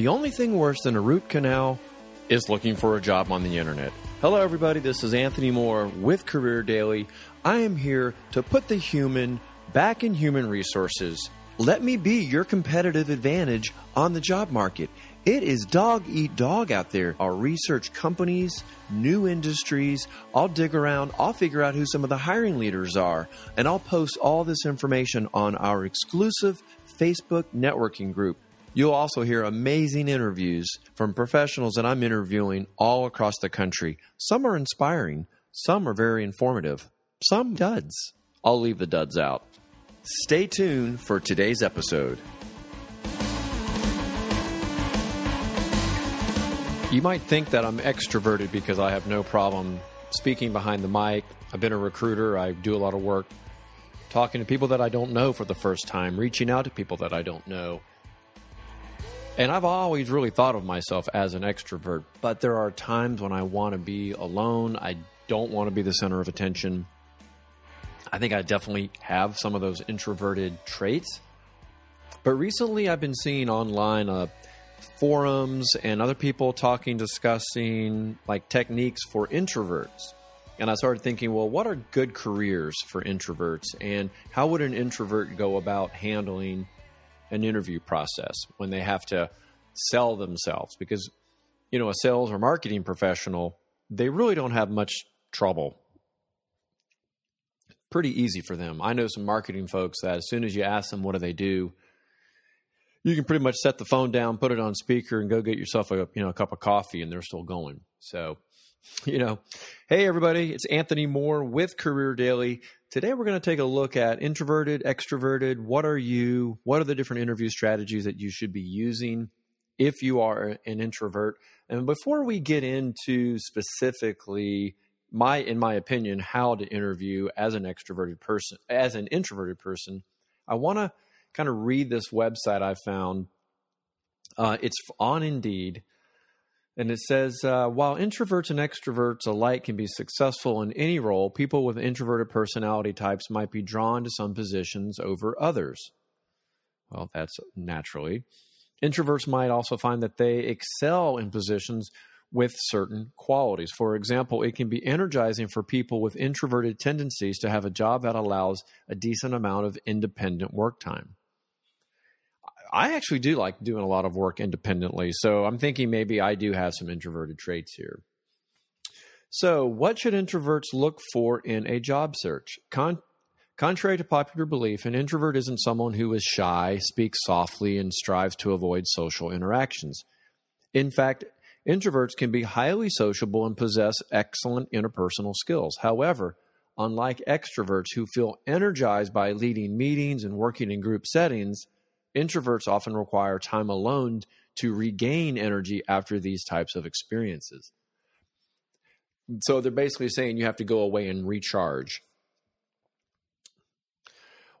The only thing worse than a root canal is looking for a job on the internet. Hello, everybody. This is Anthony Moore with Career Daily. I am here to put the human back in human resources. Let me be your competitive advantage on the job market. It is dog eat dog out there. I'll research companies, new industries. I'll dig around. I'll figure out who some of the hiring leaders are. And I'll post all this information on our exclusive Facebook networking group. You'll also hear amazing interviews from professionals that I'm interviewing all across the country. Some are inspiring, some are very informative, some duds. I'll leave the duds out. Stay tuned for today's episode. You might think that I'm extroverted because I have no problem speaking behind the mic. I've been a recruiter, I do a lot of work talking to people that I don't know for the first time, reaching out to people that I don't know. And I've always really thought of myself as an extrovert, but there are times when I want to be alone. I don't want to be the center of attention. I think I definitely have some of those introverted traits. But recently I've been seeing online uh, forums and other people talking, discussing like techniques for introverts. And I started thinking, well, what are good careers for introverts? And how would an introvert go about handling an interview process when they have to sell themselves? Because, you know, a sales or marketing professional, they really don't have much trouble. Pretty easy for them. I know some marketing folks that as soon as you ask them what do they do, you can pretty much set the phone down, put it on speaker, and go get yourself a you know a cup of coffee, and they're still going. So you know, hey everybody, it's Anthony Moore with Career Daily. Today we're going to take a look at introverted, extroverted. What are you? What are the different interview strategies that you should be using if you are an introvert? And before we get into specifically my in my opinion how to interview as an extroverted person, as an introverted person, I want to kind of read this website I found. Uh, it's on Indeed and it says, uh, while introverts and extroverts alike can be successful in any role, people with introverted personality types might be drawn to some positions over others. Well, that's naturally. Introverts might also find that they excel in positions with certain qualities. For example, it can be energizing for people with introverted tendencies to have a job that allows a decent amount of independent work time. I actually do like doing a lot of work independently. So I'm thinking maybe I do have some introverted traits here. So, what should introverts look for in a job search? Con- contrary to popular belief, an introvert isn't someone who is shy, speaks softly, and strives to avoid social interactions. In fact, introverts can be highly sociable and possess excellent interpersonal skills. However, unlike extroverts who feel energized by leading meetings and working in group settings, Introverts often require time alone to regain energy after these types of experiences. So they're basically saying you have to go away and recharge.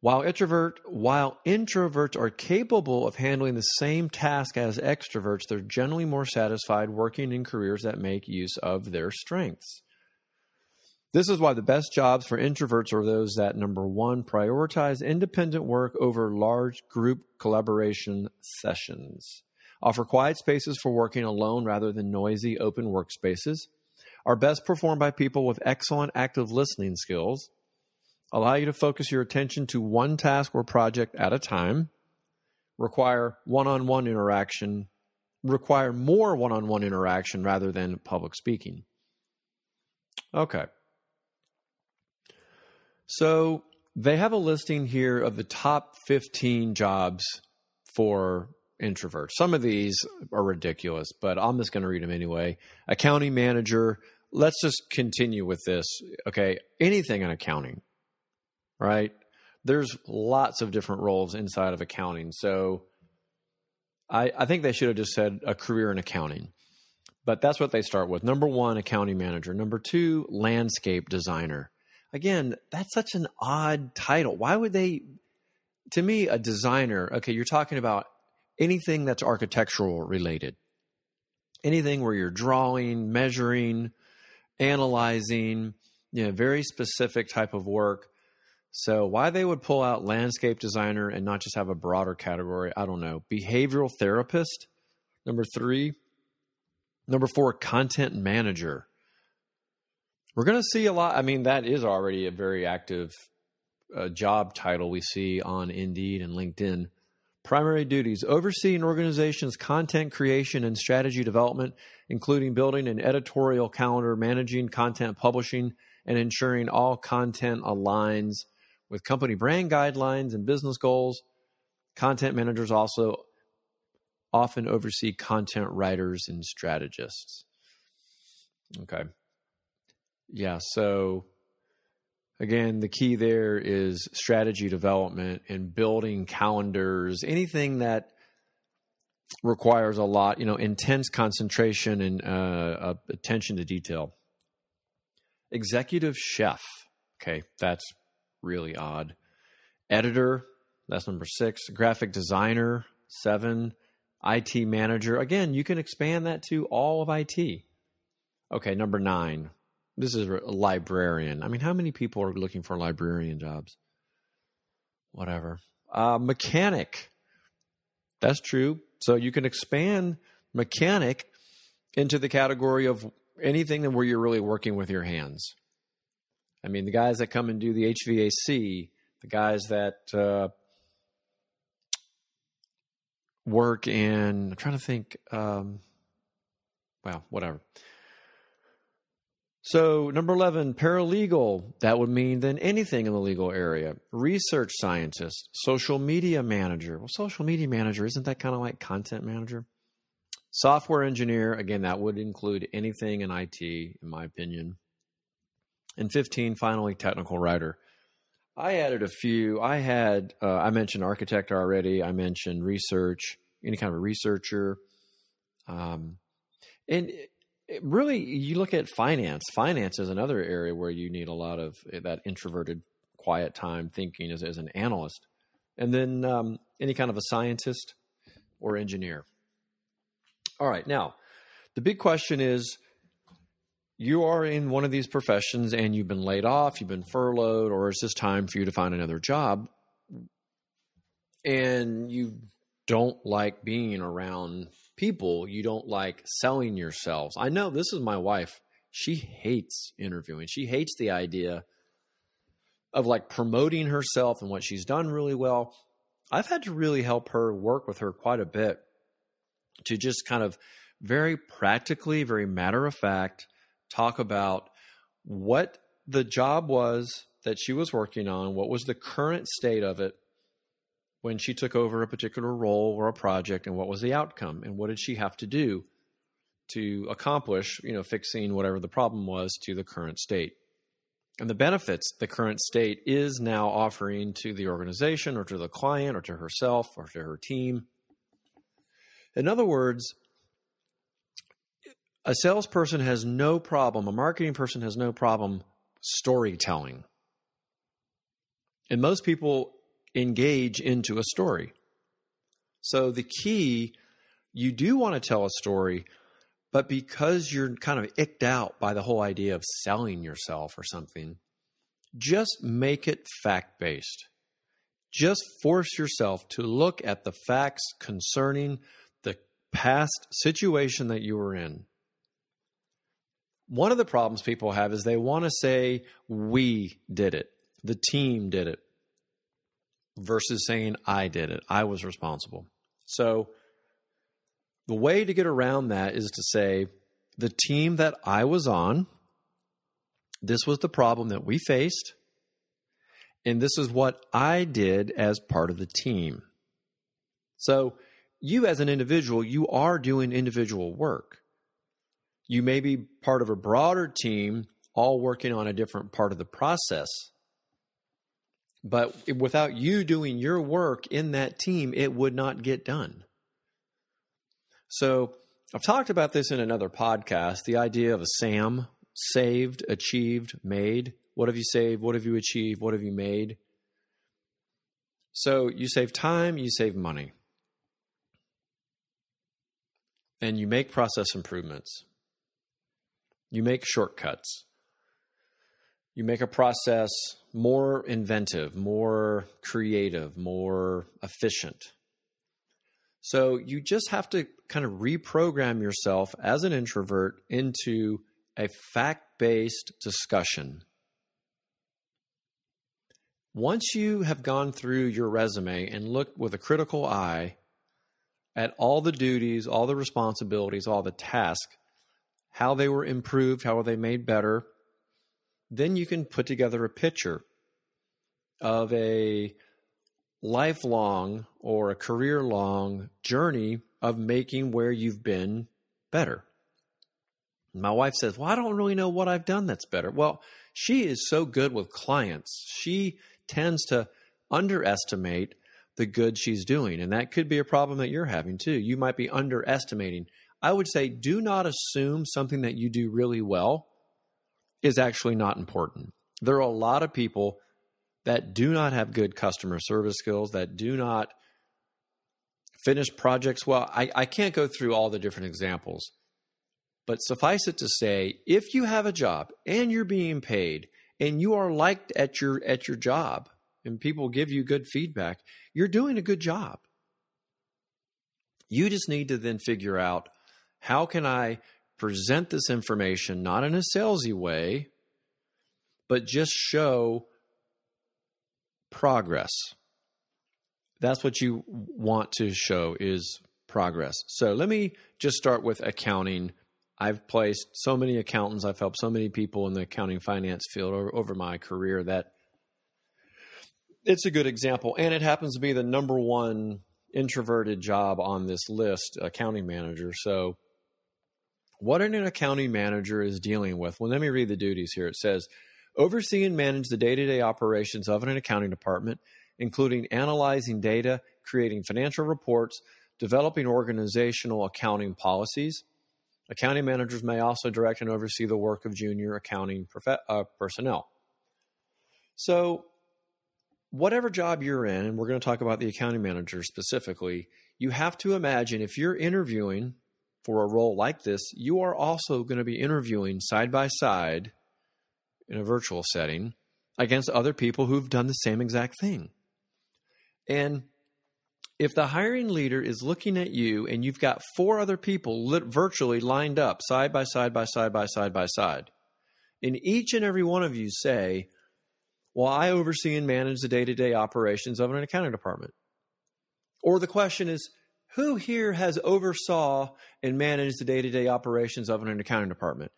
While introvert, while introverts are capable of handling the same task as extroverts, they're generally more satisfied working in careers that make use of their strengths. This is why the best jobs for introverts are those that, number one, prioritize independent work over large group collaboration sessions, offer quiet spaces for working alone rather than noisy open workspaces, are best performed by people with excellent active listening skills, allow you to focus your attention to one task or project at a time, require one on one interaction, require more one on one interaction rather than public speaking. Okay. So they have a listing here of the top 15 jobs for introverts. Some of these are ridiculous, but I'm just going to read them anyway. Accounting manager. Let's just continue with this. Okay. Anything in accounting, right? There's lots of different roles inside of accounting. So I, I think they should have just said a career in accounting. But that's what they start with. Number one, accounting manager. Number two, landscape designer again, that's such an odd title. Why would they? To me, a designer. Okay, you're talking about anything that's architectural related, anything where you're drawing, measuring, analyzing, you know, very specific type of work. So why they would pull out landscape designer and not just have a broader category, I don't know. Behavioral therapist. Number three, number four, content manager. We're going to see a lot. I mean, that is already a very active uh, job title we see on Indeed and LinkedIn. Primary duties oversee an organization's content creation and strategy development, including building an editorial calendar, managing content publishing, and ensuring all content aligns with company brand guidelines and business goals. Content managers also often oversee content writers and strategists. Okay. Yeah, so again, the key there is strategy development and building calendars, anything that requires a lot, you know, intense concentration and uh, attention to detail. Executive chef. Okay, that's really odd. Editor, that's number six. Graphic designer, seven. IT manager. Again, you can expand that to all of IT. Okay, number nine. This is a librarian. I mean, how many people are looking for librarian jobs? Whatever. Uh, mechanic. That's true. So you can expand mechanic into the category of anything where you're really working with your hands. I mean, the guys that come and do the HVAC, the guys that uh, work in, I'm trying to think, um, well, whatever. So, number 11, paralegal. That would mean then anything in the legal area. Research scientist, social media manager. Well, social media manager, isn't that kind of like content manager? Software engineer, again, that would include anything in IT, in my opinion. And 15, finally, technical writer. I added a few. I had, uh, I mentioned architect already. I mentioned research, any kind of a researcher. Um, and really you look at finance. Finance is another area where you need a lot of eh, that introverted quiet time thinking as, as an analyst. And then um, any kind of a scientist or engineer. All right now the big question is you are in one of these professions and you've been laid off you've been furloughed or is this time for you to find another job? And you don't like being around people you don't like selling yourselves. I know this is my wife. She hates interviewing. She hates the idea of like promoting herself and what she's done really well. I've had to really help her work with her quite a bit to just kind of very practically, very matter of fact, talk about what the job was that she was working on, what was the current state of it, when she took over a particular role or a project and what was the outcome and what did she have to do to accomplish, you know, fixing whatever the problem was to the current state. And the benefits the current state is now offering to the organization or to the client or to herself or to her team. In other words, a salesperson has no problem, a marketing person has no problem storytelling. And most people engage into a story. So the key, you do want to tell a story, but because you're kind of icked out by the whole idea of selling yourself or something, just make it fact based. Just force yourself to look at the facts concerning the past situation that you were in. One of the problems people have is they want to say, We did it, the team did it, versus saying, I did it, I was responsible. So, the way to get around that is to say, the team that I was on, this was the problem that we faced, and this is what I did as part of the team. So, you as an individual, you are doing individual work. You may be part of a broader team, all working on a different part of the process. But without you doing your work in that team, it would not get done. So I've talked about this in another podcast the idea of a SAM saved, achieved, made. What have you saved? What have you achieved? What have you made? So you save time, you save money. And you make process improvements. You make shortcuts you make a process more inventive, more creative, more efficient. So you just have to kind of reprogram yourself as an introvert into a fact based discussion. Once you have gone through your resume and looked with a critical eye at all the duties, all the responsibilities, all the tasks, how they were improved, how were they made better, then you can put together a picture of a lifelong or a career long journey of making where you've been better. My wife says, Well, I don't really know what I've done that's better. Well, she is so good with clients. She tends to underestimate the good she's doing. And that could be a problem that you're having too. You might be underestimating. I would say do not assume something that you do really well is actually not important. There are a lot of people that do not have good customer service skills, that do not finish projects well. I, I can't go through all the different examples, but suffice it to say, if you have a job and you're being paid and you are liked at your at your job and people give you good feedback, you're doing a good job. You just need to then figure out how can I present this information not in a salesy way, but just show progress. That's what you want to show is progress. So let me just start with accounting. I've placed so many accountants, I've helped so many people in the accounting finance field over, over my career that it's a good example. And it happens to be the number one introverted job on this list, accounting manager. So what an accounting manager is dealing with. Well, let me read the duties here. It says oversee and manage the day to day operations of an accounting department, including analyzing data, creating financial reports, developing organizational accounting policies. Accounting managers may also direct and oversee the work of junior accounting prof- uh, personnel. So, whatever job you're in, and we're going to talk about the accounting manager specifically, you have to imagine if you're interviewing for a role like this, you are also going to be interviewing side by side in a virtual setting against other people who've done the same exact thing. And if the hiring leader is looking at you and you've got four other people lit virtually lined up side by side by side by side by side, and each and every one of you say, Well, I oversee and manage the day to day operations of an accounting department. Or the question is, who here has oversaw and managed the day to day operations of an accounting department?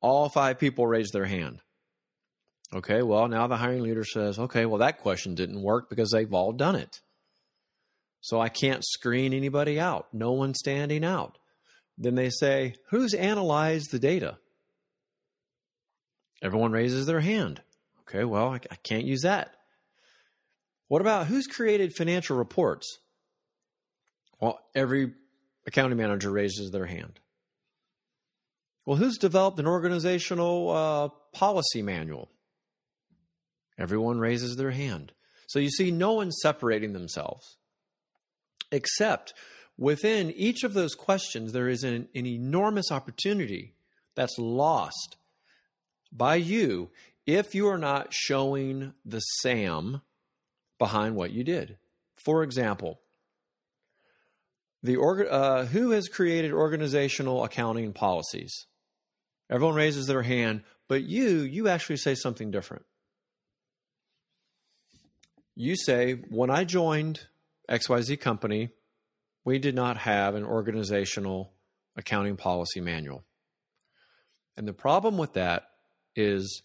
All five people raised their hand. Okay, well, now the hiring leader says, okay, well, that question didn't work because they've all done it. So I can't screen anybody out. No one's standing out. Then they say, who's analyzed the data? Everyone raises their hand. Okay, well, I, I can't use that. What about who's created financial reports? Well, every accounting manager raises their hand. Well, who's developed an organizational uh, policy manual? Everyone raises their hand. So you see, no one separating themselves. Except within each of those questions, there is an, an enormous opportunity that's lost by you if you are not showing the SAM behind what you did. For example, the org- uh, who has created organizational accounting policies? Everyone raises their hand, but you you actually say something different. You say, when I joined XYZ company, we did not have an organizational accounting policy manual. And the problem with that is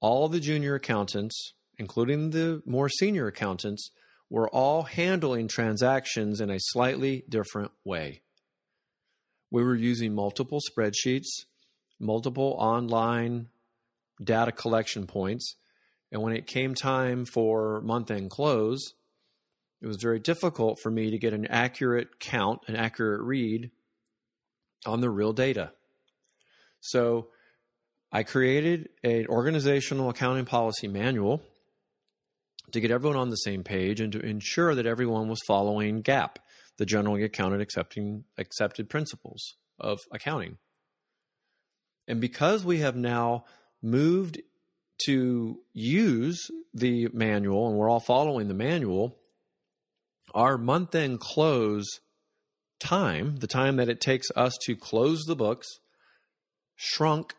all the junior accountants, including the more senior accountants, were all handling transactions in a slightly different way. We were using multiple spreadsheets, multiple online data collection points, and when it came time for month end close, it was very difficult for me to get an accurate count, an accurate read on the real data. So I created an organizational accounting policy manual to get everyone on the same page and to ensure that everyone was following GAAP, the generally accounted accepting accepted principles of accounting. And because we have now moved to use the manual and we're all following the manual, our month end close time, the time that it takes us to close the books, shrunk,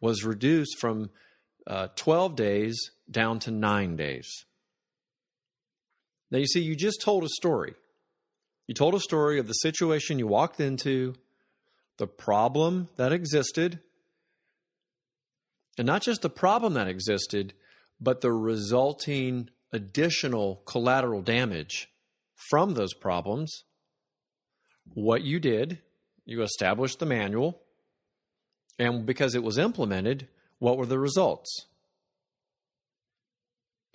was reduced from uh, 12 days down to nine days. Now, you see, you just told a story. You told a story of the situation you walked into, the problem that existed, and not just the problem that existed, but the resulting additional collateral damage from those problems. What you did, you established the manual, and because it was implemented, what were the results?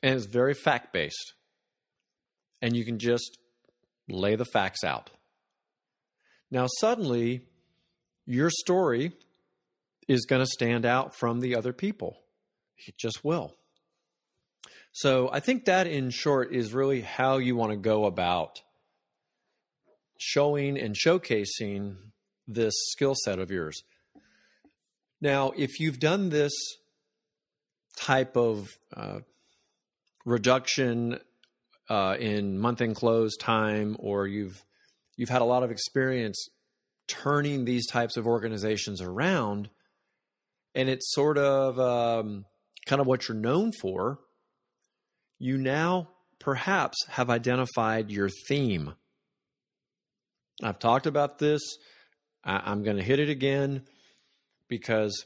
And it's very fact based. And you can just lay the facts out. Now, suddenly, your story is going to stand out from the other people. It just will. So, I think that in short is really how you want to go about showing and showcasing this skill set of yours. Now, if you've done this type of uh, reduction uh, in month end close time, or you've you've had a lot of experience turning these types of organizations around, and it's sort of um, kind of what you're known for. You now perhaps have identified your theme. I've talked about this. I, I'm going to hit it again because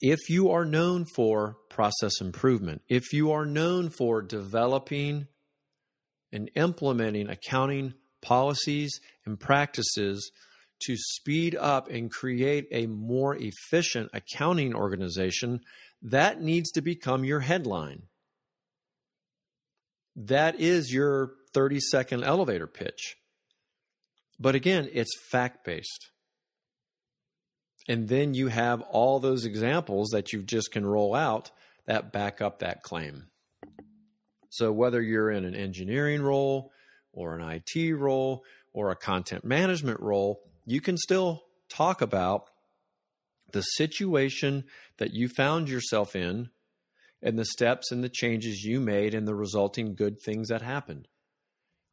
if you are known for process improvement, if you are known for developing and implementing accounting policies and practices to speed up and create a more efficient accounting organization, that needs to become your headline. That is your 30 second elevator pitch. But again, it's fact based. And then you have all those examples that you just can roll out that back up that claim. So whether you're in an engineering role or an IT role or a content management role, you can still talk about the situation that you found yourself in and the steps and the changes you made and the resulting good things that happened.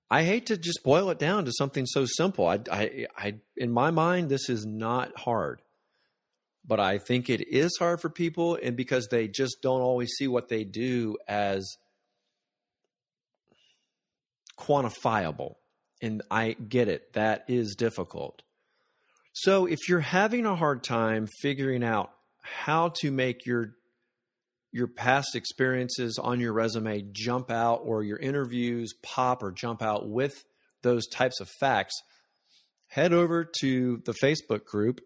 I hate to just boil it down to something so simple. I, I, I, in my mind, this is not hard but I think it is hard for people, and because they just don't always see what they do as quantifiable. And I get it, that is difficult. So if you're having a hard time figuring out how to make your your past experiences on your resume jump out or your interviews pop or jump out with those types of facts, head over to the Facebook group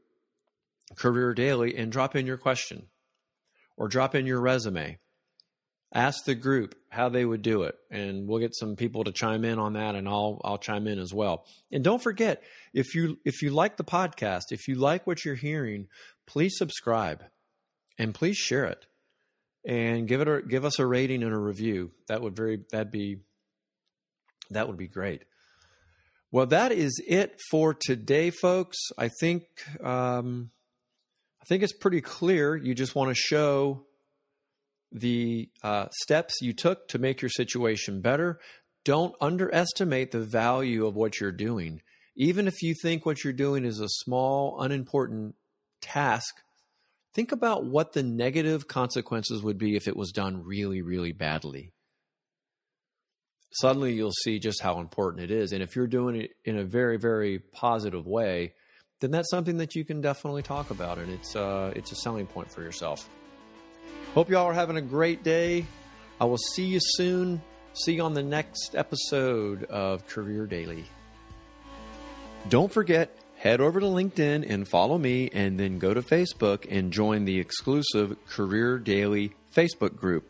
Career Daily and drop in your question or drop in your resume. Ask the group how they would do it, and we'll get some people to chime in on that, and I'll I'll chime in as well. And don't forget if you if you like the podcast, if you like what you're hearing, please subscribe and please share it and give it a, give us a rating and a review. That would very that'd be that would be great. Well, that is it for today, folks. I think um, think it's pretty clear. You just want to show the uh, steps you took to make your situation better. Don't underestimate the value of what you're doing. Even if you think what you're doing is a small, unimportant task, think about what the negative consequences would be if it was done really, really badly. Suddenly, you'll see just how important it is. And if you're doing it in a very, very positive way, then that's something that you can definitely talk about, and it's uh, it's a selling point for yourself. Hope y'all are having a great day. I will see you soon. See you on the next episode of Career Daily. Don't forget, head over to LinkedIn and follow me, and then go to Facebook and join the exclusive Career Daily Facebook group.